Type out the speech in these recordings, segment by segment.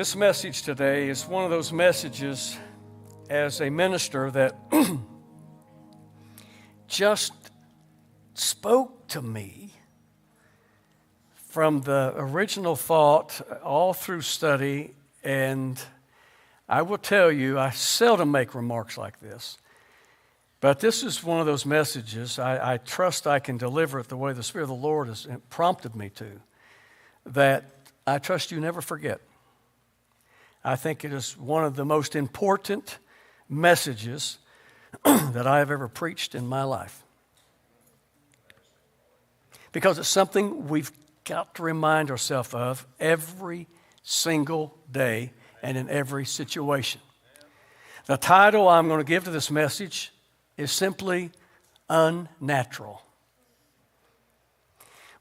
This message today is one of those messages as a minister that just spoke to me from the original thought all through study. And I will tell you, I seldom make remarks like this. But this is one of those messages I, I trust I can deliver it the way the Spirit of the Lord has prompted me to, that I trust you never forget. I think it is one of the most important messages that I have ever preached in my life. Because it's something we've got to remind ourselves of every single day and in every situation. The title I'm going to give to this message is simply unnatural.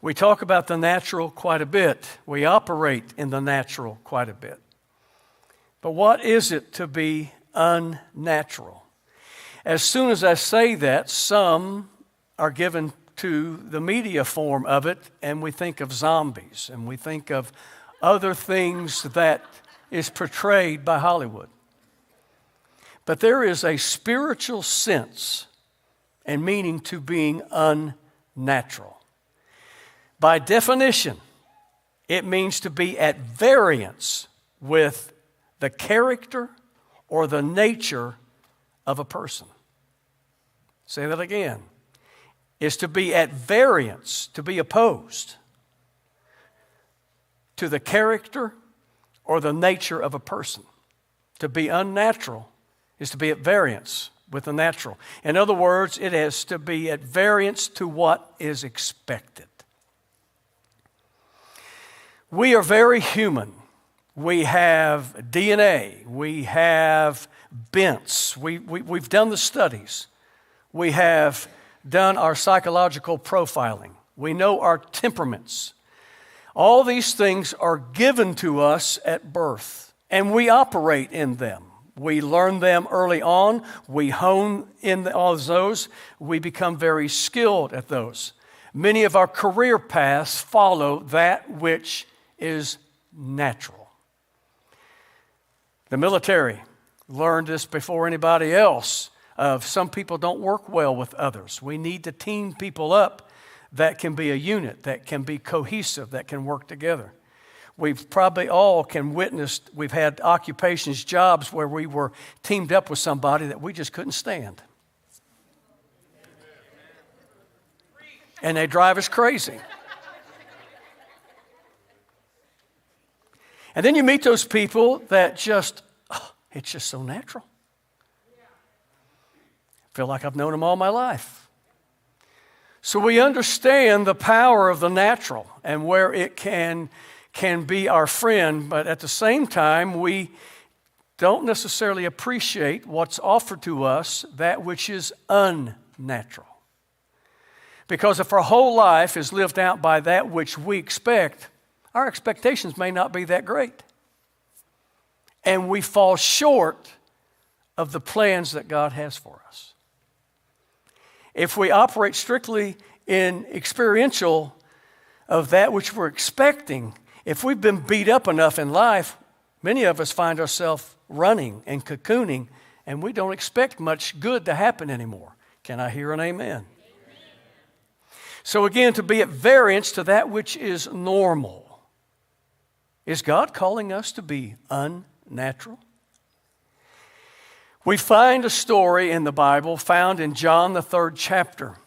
We talk about the natural quite a bit. We operate in the natural quite a bit. But what is it to be unnatural? As soon as I say that, some are given to the media form of it, and we think of zombies and we think of other things that is portrayed by Hollywood. But there is a spiritual sense and meaning to being unnatural. By definition, it means to be at variance with the character or the nature of a person. Say that again. Is to be at variance, to be opposed to the character or the nature of a person. To be unnatural is to be at variance with the natural. In other words, it has to be at variance to what is expected. We are very human. We have DNA. We have bents. We, we, we've done the studies. We have done our psychological profiling. We know our temperaments. All these things are given to us at birth, and we operate in them. We learn them early on. We hone in all those. We become very skilled at those. Many of our career paths follow that which is natural. The military learned this before anybody else. Of some people don't work well with others. We need to team people up that can be a unit, that can be cohesive, that can work together. We've probably all can witness, we've had occupations, jobs where we were teamed up with somebody that we just couldn't stand. And they drive us crazy. And then you meet those people that just, oh, it's just so natural. Feel like I've known them all my life. So we understand the power of the natural and where it can can be our friend, but at the same time, we don't necessarily appreciate what's offered to us, that which is unnatural. Because if our whole life is lived out by that which we expect, our expectations may not be that great. And we fall short of the plans that God has for us. If we operate strictly in experiential of that which we're expecting, if we've been beat up enough in life, many of us find ourselves running and cocooning, and we don't expect much good to happen anymore. Can I hear an amen? amen? So, again, to be at variance to that which is normal. Is God calling us to be unnatural? We find a story in the Bible found in John, the third chapter.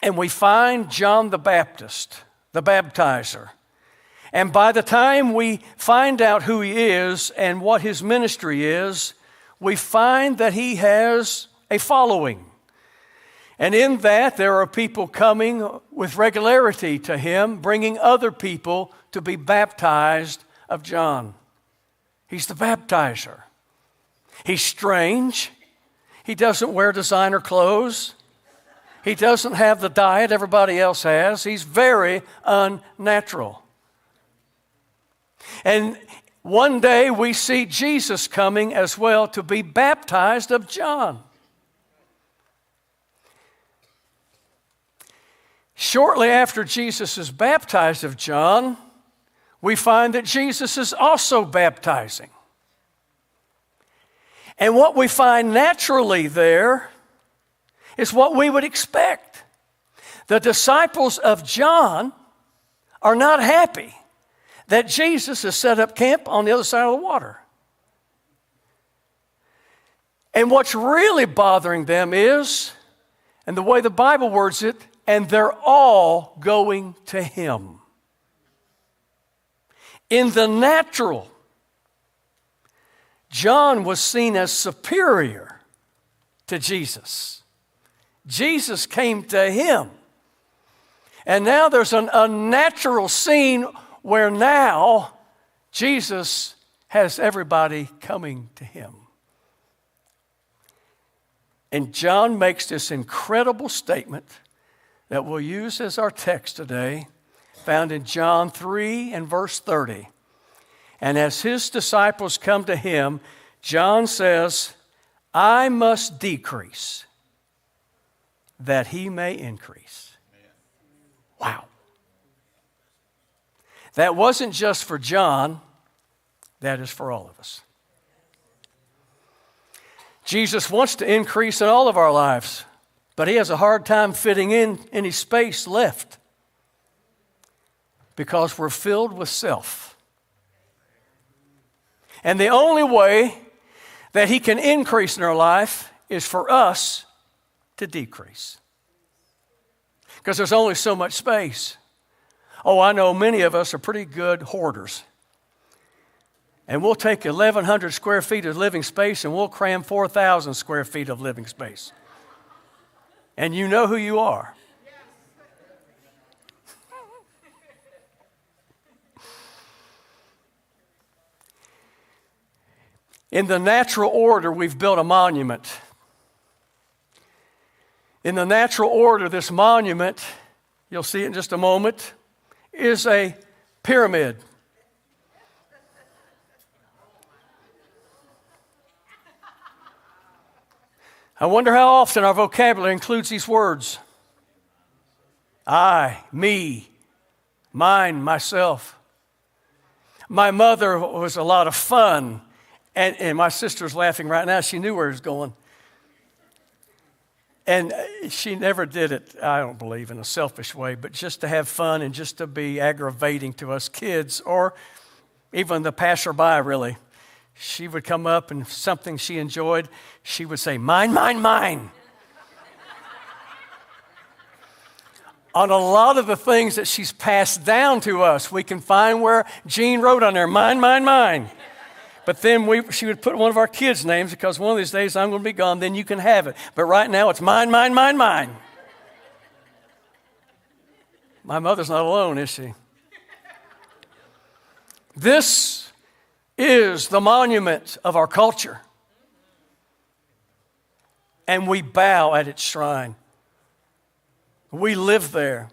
And we find John the Baptist, the baptizer. And by the time we find out who he is and what his ministry is, we find that he has a following. And in that, there are people coming with regularity to him, bringing other people to be baptized of John. He's the baptizer. He's strange. He doesn't wear designer clothes. He doesn't have the diet everybody else has. He's very unnatural. And one day we see Jesus coming as well to be baptized of John. Shortly after Jesus is baptized of John, we find that Jesus is also baptizing. And what we find naturally there is what we would expect. The disciples of John are not happy that Jesus has set up camp on the other side of the water. And what's really bothering them is, and the way the Bible words it, and they're all going to Him. In the natural, John was seen as superior to Jesus. Jesus came to him. And now there's an unnatural scene where now Jesus has everybody coming to him. And John makes this incredible statement that we'll use as our text today, found in John 3 and verse 30. And as his disciples come to him, John says, I must decrease that he may increase. Wow. That wasn't just for John, that is for all of us. Jesus wants to increase in all of our lives, but he has a hard time fitting in any space left because we're filled with self. And the only way that he can increase in our life is for us to decrease because there's only so much space. Oh, I know many of us are pretty good hoarders. And we'll take 1,100 square feet of living space and we'll cram 4,000 square feet of living space. And you know who you are. In the natural order, we've built a monument. In the natural order, this monument, you'll see it in just a moment, is a pyramid. I wonder how often our vocabulary includes these words I, me, mine, myself. My mother was a lot of fun, and, and my sister's laughing right now. She knew where it was going. And she never did it, I don't believe, in a selfish way, but just to have fun and just to be aggravating to us kids or even the passerby, really she would come up and something she enjoyed, she would say, Mine, mine, mine. on a lot of the things that she's passed down to us, we can find where Jean wrote on there, Mine, mine, mine. But then we, she would put one of our kids' names because one of these days I'm going to be gone, then you can have it. But right now it's mine, mine, mine, mine. My mother's not alone, is she? This is the monument of our culture. And we bow at its shrine. We live there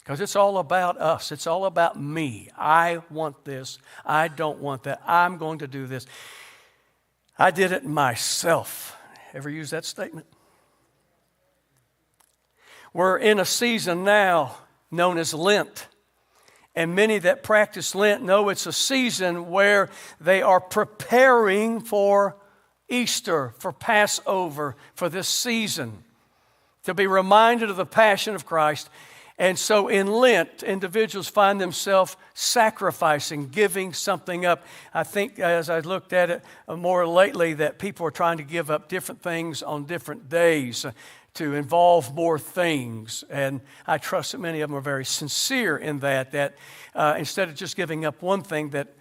because it's all about us. It's all about me. I want this. I don't want that. I'm going to do this. I did it myself. Ever use that statement? We're in a season now known as Lent. And many that practice Lent know it's a season where they are preparing for Easter, for Passover, for this season, to be reminded of the passion of Christ. And so in Lent, individuals find themselves sacrificing, giving something up. I think as I looked at it more lately, that people are trying to give up different things on different days to involve more things. And I trust that many of them are very sincere in that, that uh, instead of just giving up one thing that,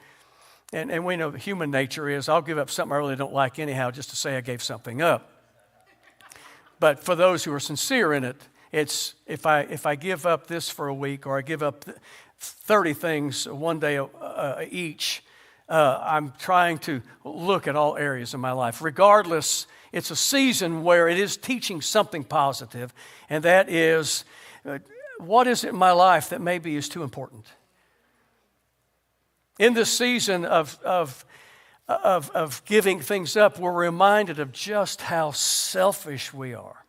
and, and we know human nature is, I'll give up something I really don't like anyhow just to say I gave something up. But for those who are sincere in it, it's if I, if I give up this for a week or I give up 30 things one day uh, each, uh, I'm trying to look at all areas of my life, regardless it's a season where it is teaching something positive, and that is uh, what is it in my life that maybe is too important? In this season of, of, of, of giving things up, we're reminded of just how selfish we are.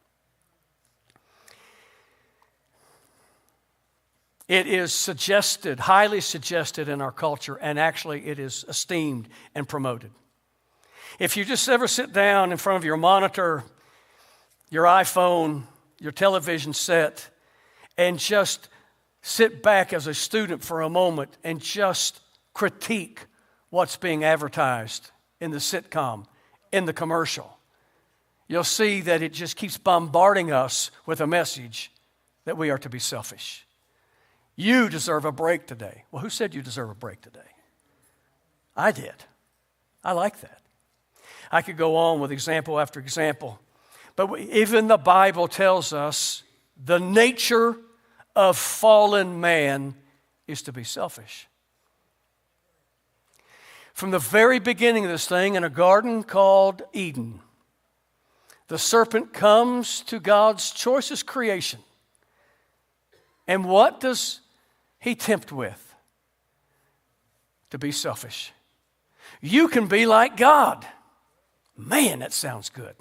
It is suggested, highly suggested in our culture, and actually it is esteemed and promoted. If you just ever sit down in front of your monitor, your iPhone, your television set, and just sit back as a student for a moment and just critique what's being advertised in the sitcom, in the commercial, you'll see that it just keeps bombarding us with a message that we are to be selfish. You deserve a break today. Well, who said you deserve a break today? I did. I like that. I could go on with example after example, but even the Bible tells us the nature of fallen man is to be selfish. From the very beginning of this thing, in a garden called Eden, the serpent comes to God's choicest creation. And what does he tempt with? To be selfish. You can be like God. Man, that sounds good.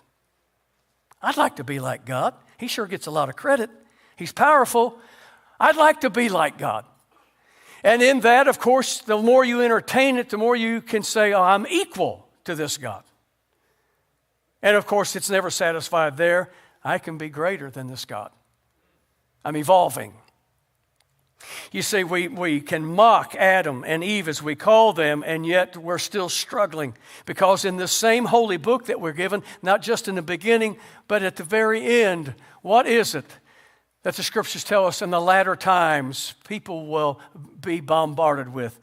I'd like to be like God. He sure gets a lot of credit. He's powerful. I'd like to be like God. And in that, of course, the more you entertain it, the more you can say, Oh, I'm equal to this God. And of course, it's never satisfied there. I can be greater than this God. I'm evolving. You see, we, we can mock Adam and Eve as we call them, and yet we're still struggling because in the same holy book that we're given, not just in the beginning, but at the very end, what is it that the scriptures tell us in the latter times people will be bombarded with?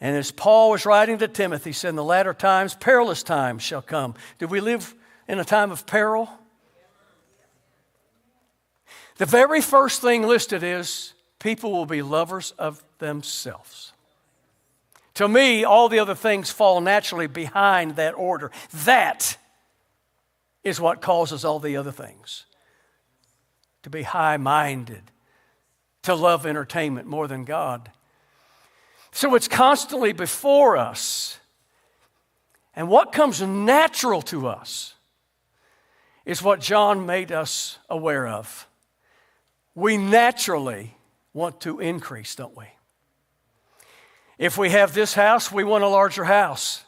And as Paul was writing to Timothy, he said, In the latter times, perilous times shall come. Do we live in a time of peril? The very first thing listed is people will be lovers of themselves. To me, all the other things fall naturally behind that order. That is what causes all the other things to be high minded, to love entertainment more than God. So it's constantly before us. And what comes natural to us is what John made us aware of. We naturally want to increase, don't we? If we have this house, we want a larger house.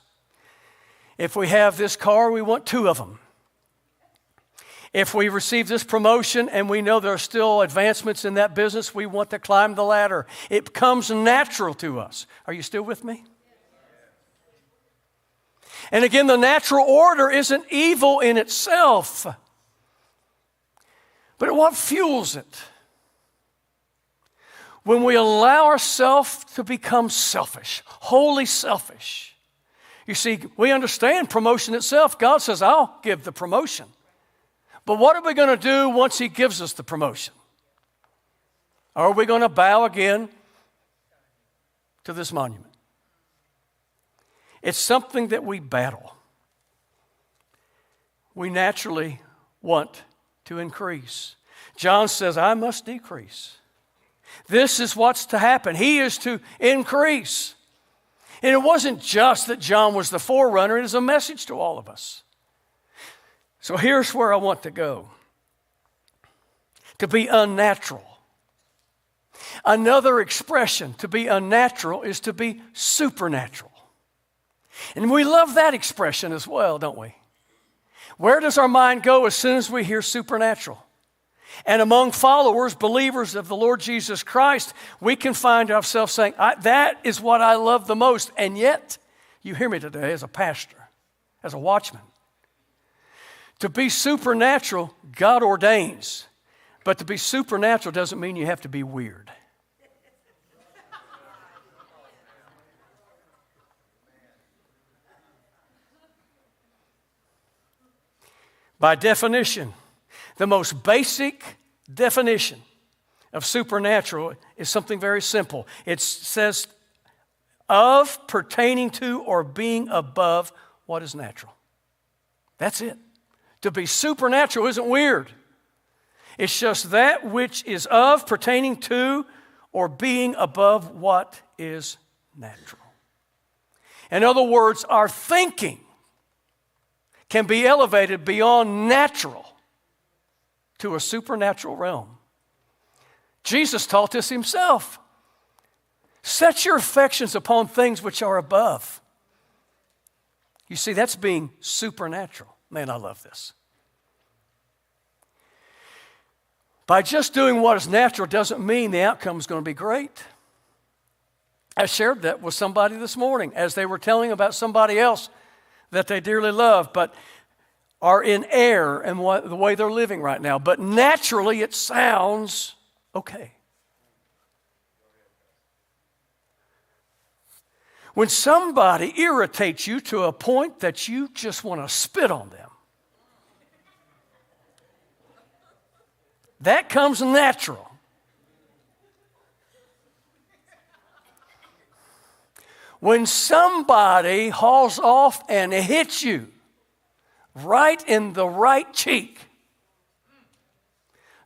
If we have this car, we want two of them. If we receive this promotion and we know there are still advancements in that business, we want to climb the ladder. It comes natural to us. Are you still with me? And again, the natural order isn't evil in itself, but what fuels it? When we allow ourselves to become selfish, wholly selfish. You see, we understand promotion itself. God says, I'll give the promotion. But what are we going to do once He gives us the promotion? Are we going to bow again to this monument? It's something that we battle. We naturally want to increase. John says, I must decrease this is what's to happen. He is to increase. And it wasn't just that John was the forerunner, it is a message to all of us. So here's where I want to go to be unnatural. Another expression to be unnatural is to be supernatural. And we love that expression as well, don't we? Where does our mind go as soon as we hear supernatural? And among followers, believers of the Lord Jesus Christ, we can find ourselves saying, That is what I love the most. And yet, you hear me today as a pastor, as a watchman. To be supernatural, God ordains. But to be supernatural doesn't mean you have to be weird. By definition, the most basic definition of supernatural is something very simple. It says, of pertaining to or being above what is natural. That's it. To be supernatural isn't weird. It's just that which is of, pertaining to, or being above what is natural. In other words, our thinking can be elevated beyond natural to a supernatural realm Jesus taught this himself. Set your affections upon things which are above. You see, that's being supernatural. Man, I love this. By just doing what is natural doesn't mean the outcome is going to be great. I shared that with somebody this morning as they were telling about somebody else that they dearly love, but are in error and what, the way they're living right now. But naturally, it sounds okay. When somebody irritates you to a point that you just want to spit on them, that comes natural. When somebody hauls off and hits you right in the right cheek,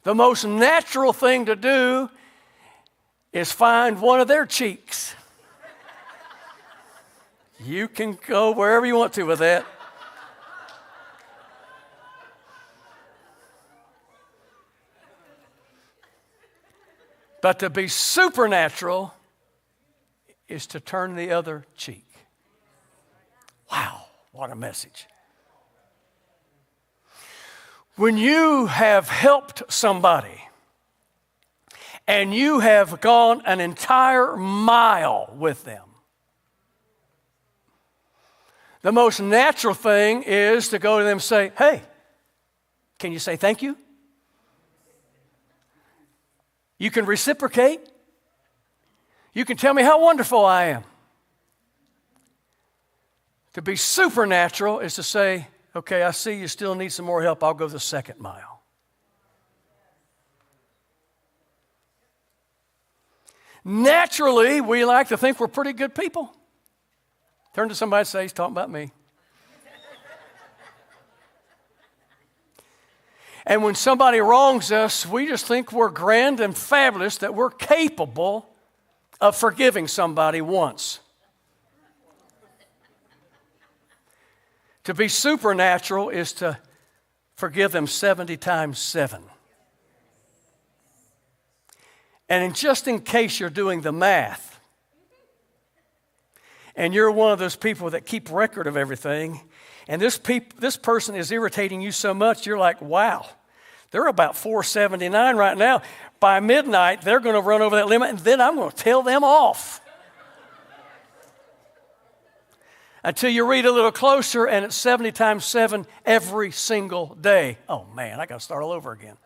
the most natural thing to do is find one of their cheeks. You can go wherever you want to with that. But to be supernatural is to turn the other cheek. Wow, what a message. When you have helped somebody and you have gone an entire mile with them, the most natural thing is to go to them and say, Hey, can you say thank you? You can reciprocate. You can tell me how wonderful I am. To be supernatural is to say, okay, I see you still need some more help. I'll go the second mile. Naturally, we like to think we're pretty good people. Turn to somebody and say, He's talking about me. and when somebody wrongs us, we just think we're grand and fabulous, that we're capable of forgiving somebody once. To be supernatural is to forgive them 70 times 7. And in just in case you're doing the math, and you're one of those people that keep record of everything, and this, peop- this person is irritating you so much, you're like, wow, they're about 479 right now. By midnight, they're going to run over that limit, and then I'm going to tell them off. Until you read a little closer, and it's 70 times 7 every single day. Oh man, I got to start all over again.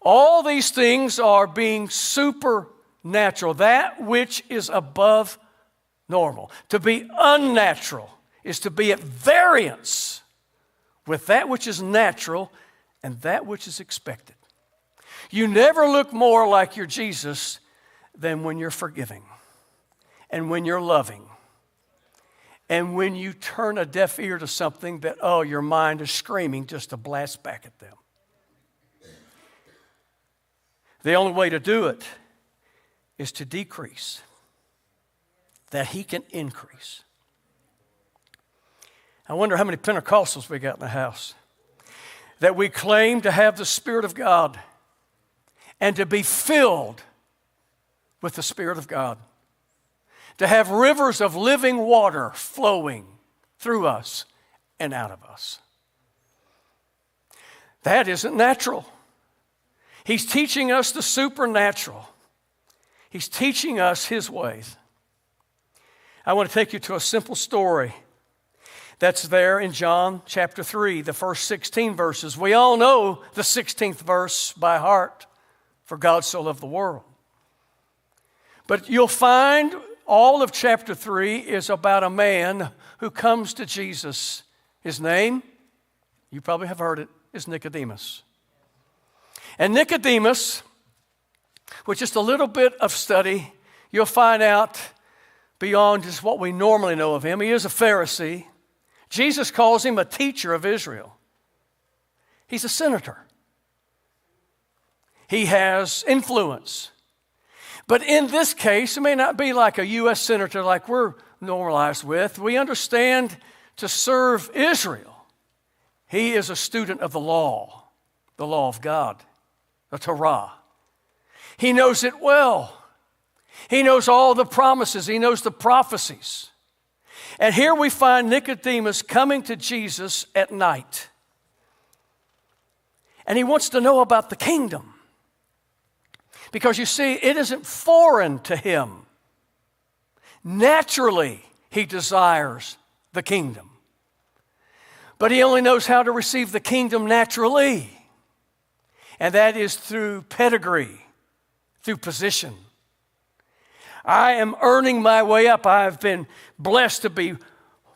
All these things are being supernatural, that which is above normal. To be unnatural is to be at variance with that which is natural and that which is expected. You never look more like your Jesus than when you're forgiving and when you're loving. And when you turn a deaf ear to something that, oh, your mind is screaming just to blast back at them. The only way to do it is to decrease, that He can increase. I wonder how many Pentecostals we got in the house that we claim to have the Spirit of God and to be filled with the Spirit of God, to have rivers of living water flowing through us and out of us. That isn't natural. He's teaching us the supernatural. He's teaching us His ways. I want to take you to a simple story that's there in John chapter 3, the first 16 verses. We all know the 16th verse by heart for God so loved the world. But you'll find all of chapter 3 is about a man who comes to Jesus. His name, you probably have heard it, is Nicodemus. And Nicodemus, with just a little bit of study, you'll find out beyond just what we normally know of him. He is a Pharisee. Jesus calls him a teacher of Israel. He's a senator. He has influence. But in this case, it may not be like a U.S. senator like we're normalized with. We understand to serve Israel. He is a student of the law, the law of God, the Torah. He knows it well. He knows all the promises, he knows the prophecies. And here we find Nicodemus coming to Jesus at night. And he wants to know about the kingdom. Because you see, it isn't foreign to him. Naturally, he desires the kingdom. But he only knows how to receive the kingdom naturally, and that is through pedigree, through position. I am earning my way up. I've been blessed to be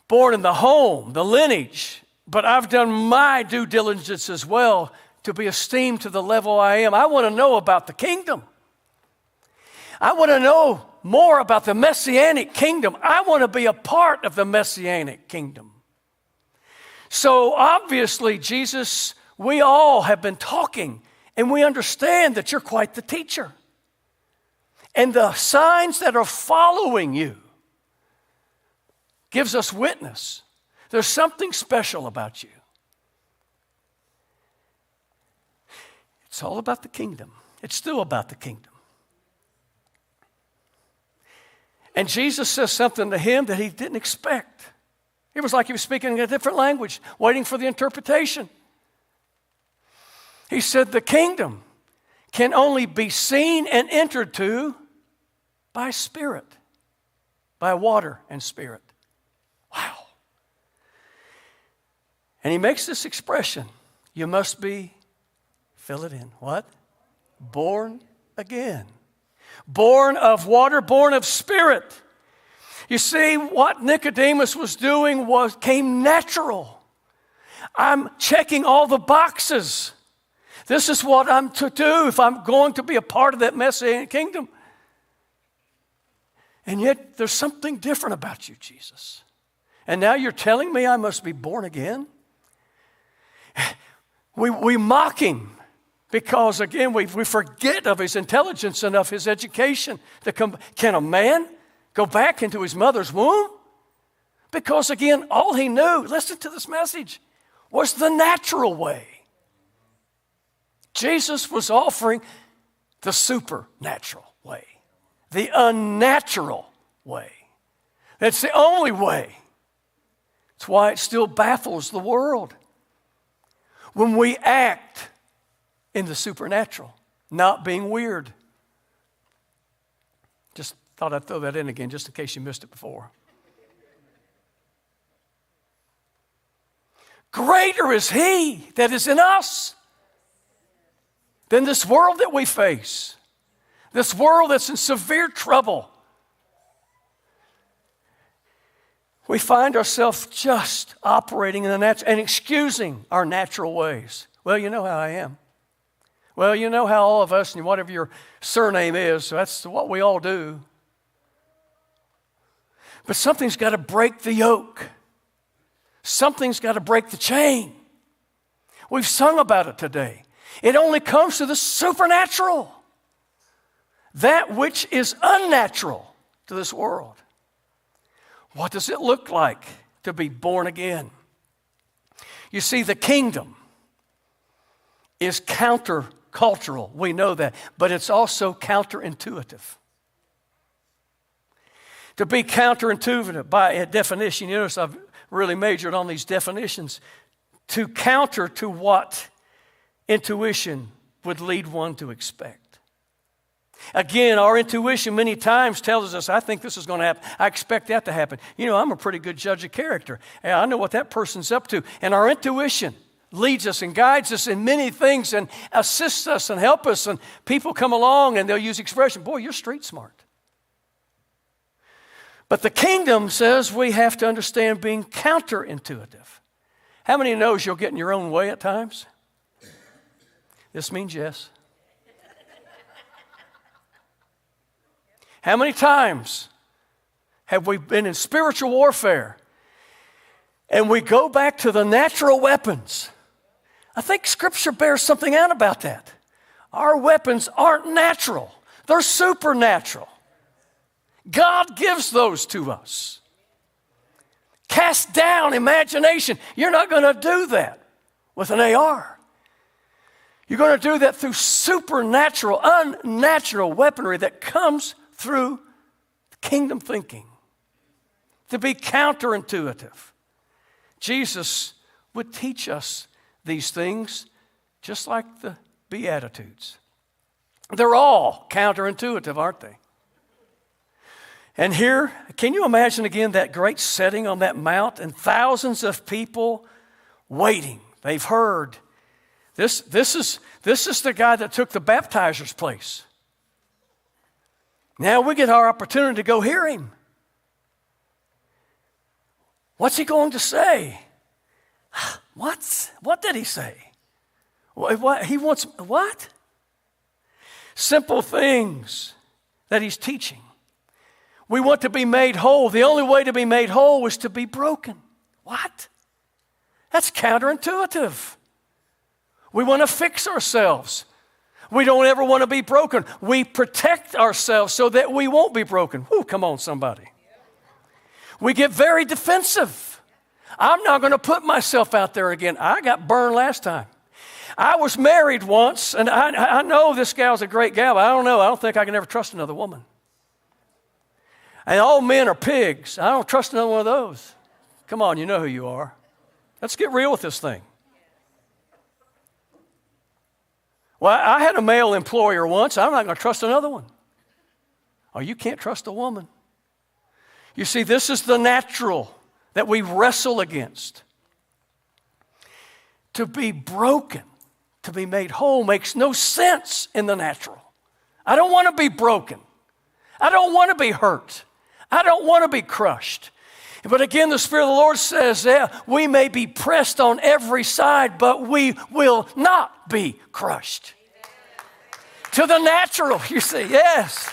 born in the home, the lineage, but I've done my due diligence as well to be esteemed to the level I am. I want to know about the kingdom. I want to know more about the messianic kingdom. I want to be a part of the messianic kingdom. So obviously, Jesus, we all have been talking and we understand that you're quite the teacher. And the signs that are following you gives us witness. There's something special about you. It's all about the kingdom. It's still about the kingdom. And Jesus says something to him that he didn't expect. It was like he was speaking in a different language, waiting for the interpretation. He said, The kingdom can only be seen and entered to by spirit, by water and spirit. Wow. And he makes this expression you must be, fill it in, what? Born again born of water, born of spirit. You see, what Nicodemus was doing was came natural. I'm checking all the boxes. This is what I'm to do if I'm going to be a part of that messianic kingdom. And yet, there's something different about you, Jesus. And now you're telling me I must be born again? We, we mock him. Because again, we, we forget of his intelligence and of his education. Come, can a man go back into his mother's womb? Because again, all he knew, listen to this message, was the natural way. Jesus was offering the supernatural way, the unnatural way. That's the only way. That's why it still baffles the world. When we act in the supernatural, not being weird. Just thought I'd throw that in again just in case you missed it before. Greater is He that is in us than this world that we face, this world that's in severe trouble. We find ourselves just operating in the natural and excusing our natural ways. Well, you know how I am. Well, you know how all of us, and whatever your surname is, so that's what we all do. But something's got to break the yoke. Something's got to break the chain. We've sung about it today. It only comes to the supernatural, that which is unnatural to this world. What does it look like to be born again? You see, the kingdom is counter cultural. We know that. But it's also counterintuitive. To be counterintuitive by definition, you notice I've really majored on these definitions. To counter to what intuition would lead one to expect. Again, our intuition many times tells us, I think this is going to happen. I expect that to happen. You know, I'm a pretty good judge of character. I know what that person's up to. And our intuition leads us and guides us in many things and assists us and help us. And people come along and they'll use expression, boy, you're street smart. But the kingdom says we have to understand being counterintuitive. How many knows you'll get in your own way at times? This means yes. How many times have we been in spiritual warfare and we go back to the natural weapons I think Scripture bears something out about that. Our weapons aren't natural, they're supernatural. God gives those to us. Cast down imagination. You're not going to do that with an AR. You're going to do that through supernatural, unnatural weaponry that comes through kingdom thinking, to be counterintuitive. Jesus would teach us these things just like the Beatitudes. They're all counterintuitive, aren't they? And here, can you imagine again that great setting on that mount and thousands of people waiting? They've heard. This, this, is, this is the guy that took the baptizer's place. Now we get our opportunity to go hear him. What's he going to say? What? What did he say? What, he wants what? Simple things that he's teaching. We want to be made whole. The only way to be made whole is to be broken. What? That's counterintuitive. We want to fix ourselves. We don't ever want to be broken. We protect ourselves so that we won't be broken. Whoo, come on, somebody. We get very defensive. I'm not going to put myself out there again. I got burned last time. I was married once, and I, I know this gal's a great gal, but I don't know. I don't think I can ever trust another woman. And all men are pigs. I don't trust another one of those. Come on, you know who you are. Let's get real with this thing. Well, I had a male employer once. I'm not going to trust another one. Oh, you can't trust a woman. You see, this is the natural that we wrestle against. To be broken, to be made whole, makes no sense in the natural. I don't want to be broken. I don't want to be hurt. I don't want to be crushed. But again, the Spirit of the Lord says, yeah, we may be pressed on every side, but we will not be crushed. To the natural, you see, yes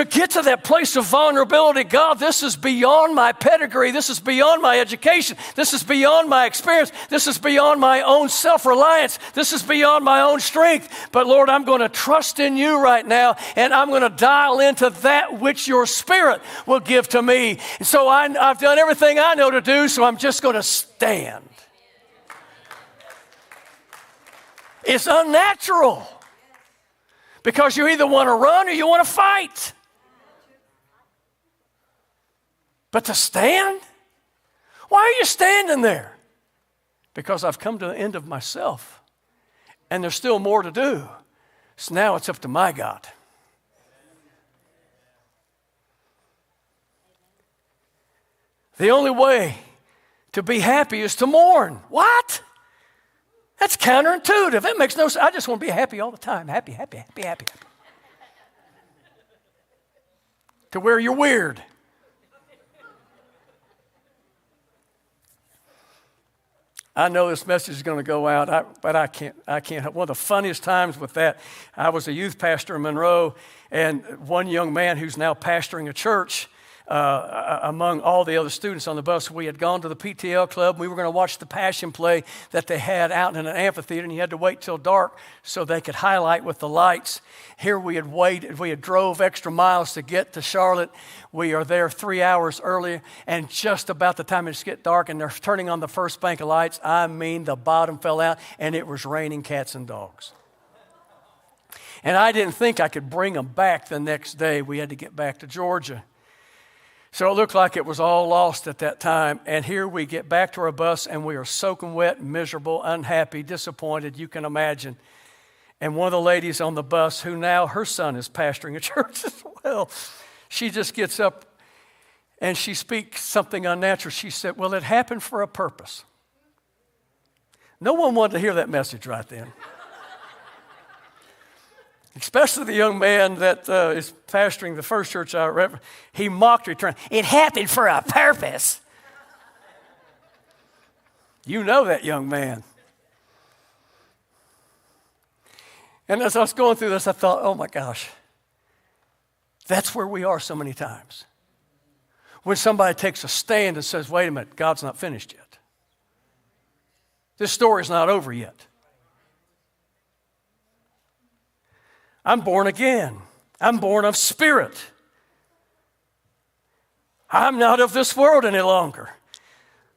to get to that place of vulnerability, God, this is beyond my pedigree. This is beyond my education. This is beyond my experience. This is beyond my own self reliance. This is beyond my own strength. But Lord, I'm going to trust in you right now and I'm going to dial into that which your spirit will give to me. And so I, I've done everything I know to do, so I'm just going to stand. It's unnatural because you either want to run or you want to fight. But to stand? Why are you standing there? Because I've come to the end of myself and there's still more to do. So now it's up to my God. The only way to be happy is to mourn. What? That's counterintuitive. That makes no sense. I just want to be happy all the time. Happy, happy, happy, happy. to where you're weird. I know this message is going to go out, I, but I can't, I can't. One of the funniest times with that, I was a youth pastor in Monroe, and one young man who's now pastoring a church, uh, among all the other students on the bus. We had gone to the PTL club. We were going to watch the Passion play that they had out in an amphitheater, and you had to wait till dark so they could highlight with the lights. Here we had waited. We had drove extra miles to get to Charlotte. We are there three hours earlier, and just about the time it's get dark, and they're turning on the first bank of lights. I mean, the bottom fell out, and it was raining cats and dogs. And I didn't think I could bring them back the next day. We had to get back to Georgia. So it looked like it was all lost at that time. And here we get back to our bus and we are soaking wet, miserable, unhappy, disappointed, you can imagine. And one of the ladies on the bus, who now her son is pastoring a church as well, she just gets up and she speaks something unnatural. She said, Well, it happened for a purpose. No one wanted to hear that message right then especially the young man that uh, is pastoring the first church I read, he mocked return. It happened for a purpose. You know that young man. And as I was going through this, I thought, oh my gosh, that's where we are so many times. When somebody takes a stand and says, wait a minute, God's not finished yet. This story's not over yet. I'm born again. I'm born of spirit. I'm not of this world any longer.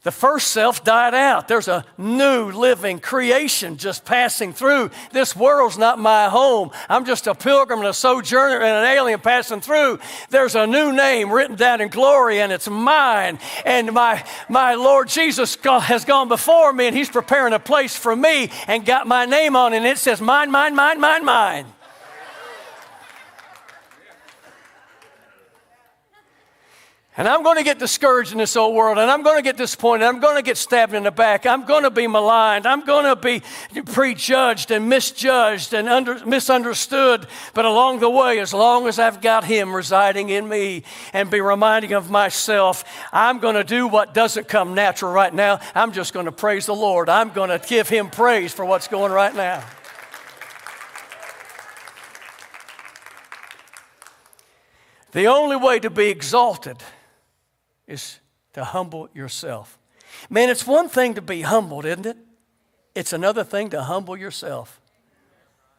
The first self died out. There's a new living creation just passing through. This world's not my home. I'm just a pilgrim and a sojourner and an alien passing through. There's a new name written down in glory and it's mine. And my, my Lord Jesus has gone before me and he's preparing a place for me and got my name on it. And it says, mine, mine, mine, mine, mine. And I'm going to get discouraged in this old world, and I'm going to get disappointed. I'm going to get stabbed in the back. I'm going to be maligned. I'm going to be prejudged and misjudged and under, misunderstood. But along the way, as long as I've got Him residing in me and be reminding of myself, I'm going to do what doesn't come natural right now. I'm just going to praise the Lord. I'm going to give Him praise for what's going right now. The only way to be exalted is to humble yourself. Man, it's one thing to be humbled, isn't it? It's another thing to humble yourself.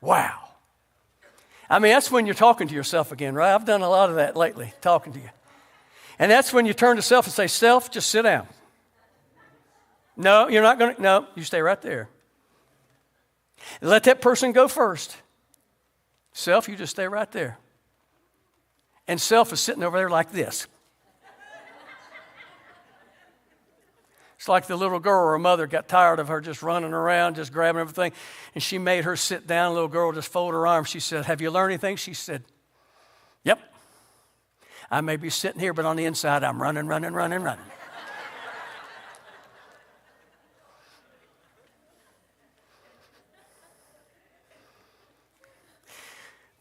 Wow. I mean, that's when you're talking to yourself again, right? I've done a lot of that lately, talking to you. And that's when you turn to self and say, Self, just sit down. No, you're not going to, no, you stay right there. Let that person go first. Self, you just stay right there. And self is sitting over there like this. It's like the little girl, her mother got tired of her just running around, just grabbing everything. And she made her sit down. The little girl just folded her arms. She said, Have you learned anything? She said, Yep. I may be sitting here, but on the inside, I'm running, running, running, running.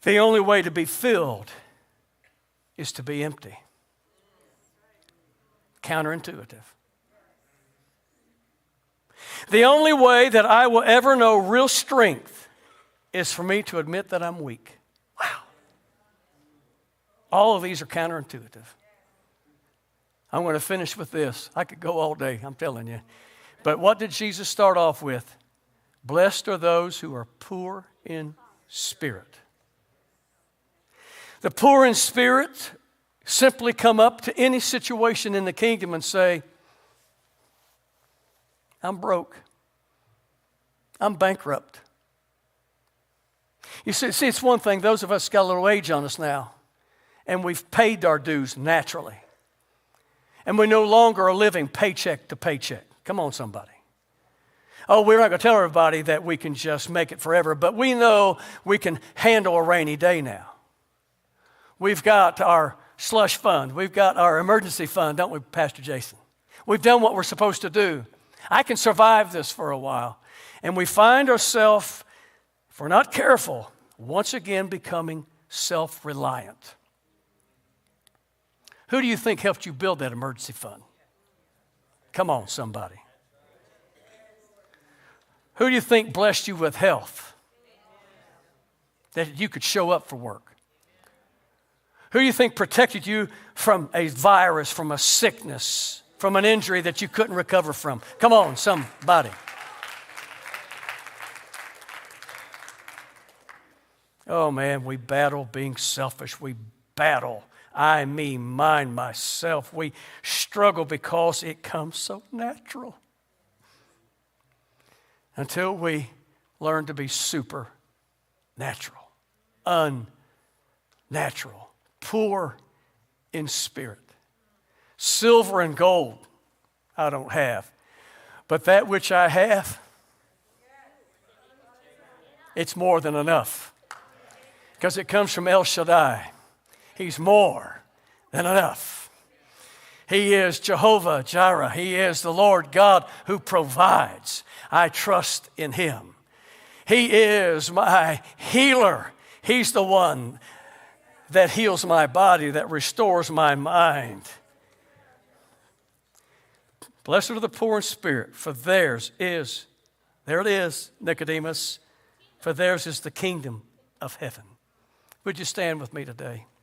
the only way to be filled is to be empty. Counterintuitive. The only way that I will ever know real strength is for me to admit that I'm weak. Wow. All of these are counterintuitive. I'm going to finish with this. I could go all day, I'm telling you. But what did Jesus start off with? Blessed are those who are poor in spirit. The poor in spirit simply come up to any situation in the kingdom and say, I'm broke. I'm bankrupt. You see, see, it's one thing, those of us got a little age on us now, and we've paid our dues naturally. And we no longer are living paycheck to paycheck. Come on, somebody. Oh, we're not going to tell everybody that we can just make it forever, but we know we can handle a rainy day now. We've got our slush fund, we've got our emergency fund, don't we, Pastor Jason? We've done what we're supposed to do. I can survive this for a while. And we find ourselves, if we're not careful, once again becoming self reliant. Who do you think helped you build that emergency fund? Come on, somebody. Who do you think blessed you with health? That you could show up for work? Who do you think protected you from a virus, from a sickness? From an injury that you couldn't recover from. Come on, somebody. Oh man, we battle being selfish. We battle I, me, mine, myself. We struggle because it comes so natural. Until we learn to be super natural, unnatural, poor in spirit. Silver and gold I don't have, but that which I have, it's more than enough because it comes from El Shaddai. He's more than enough. He is Jehovah Jireh. He is the Lord God who provides. I trust in Him. He is my healer. He's the one that heals my body, that restores my mind. Blessed are the poor in spirit, for theirs is, there it is, Nicodemus, for theirs is the kingdom of heaven. Would you stand with me today?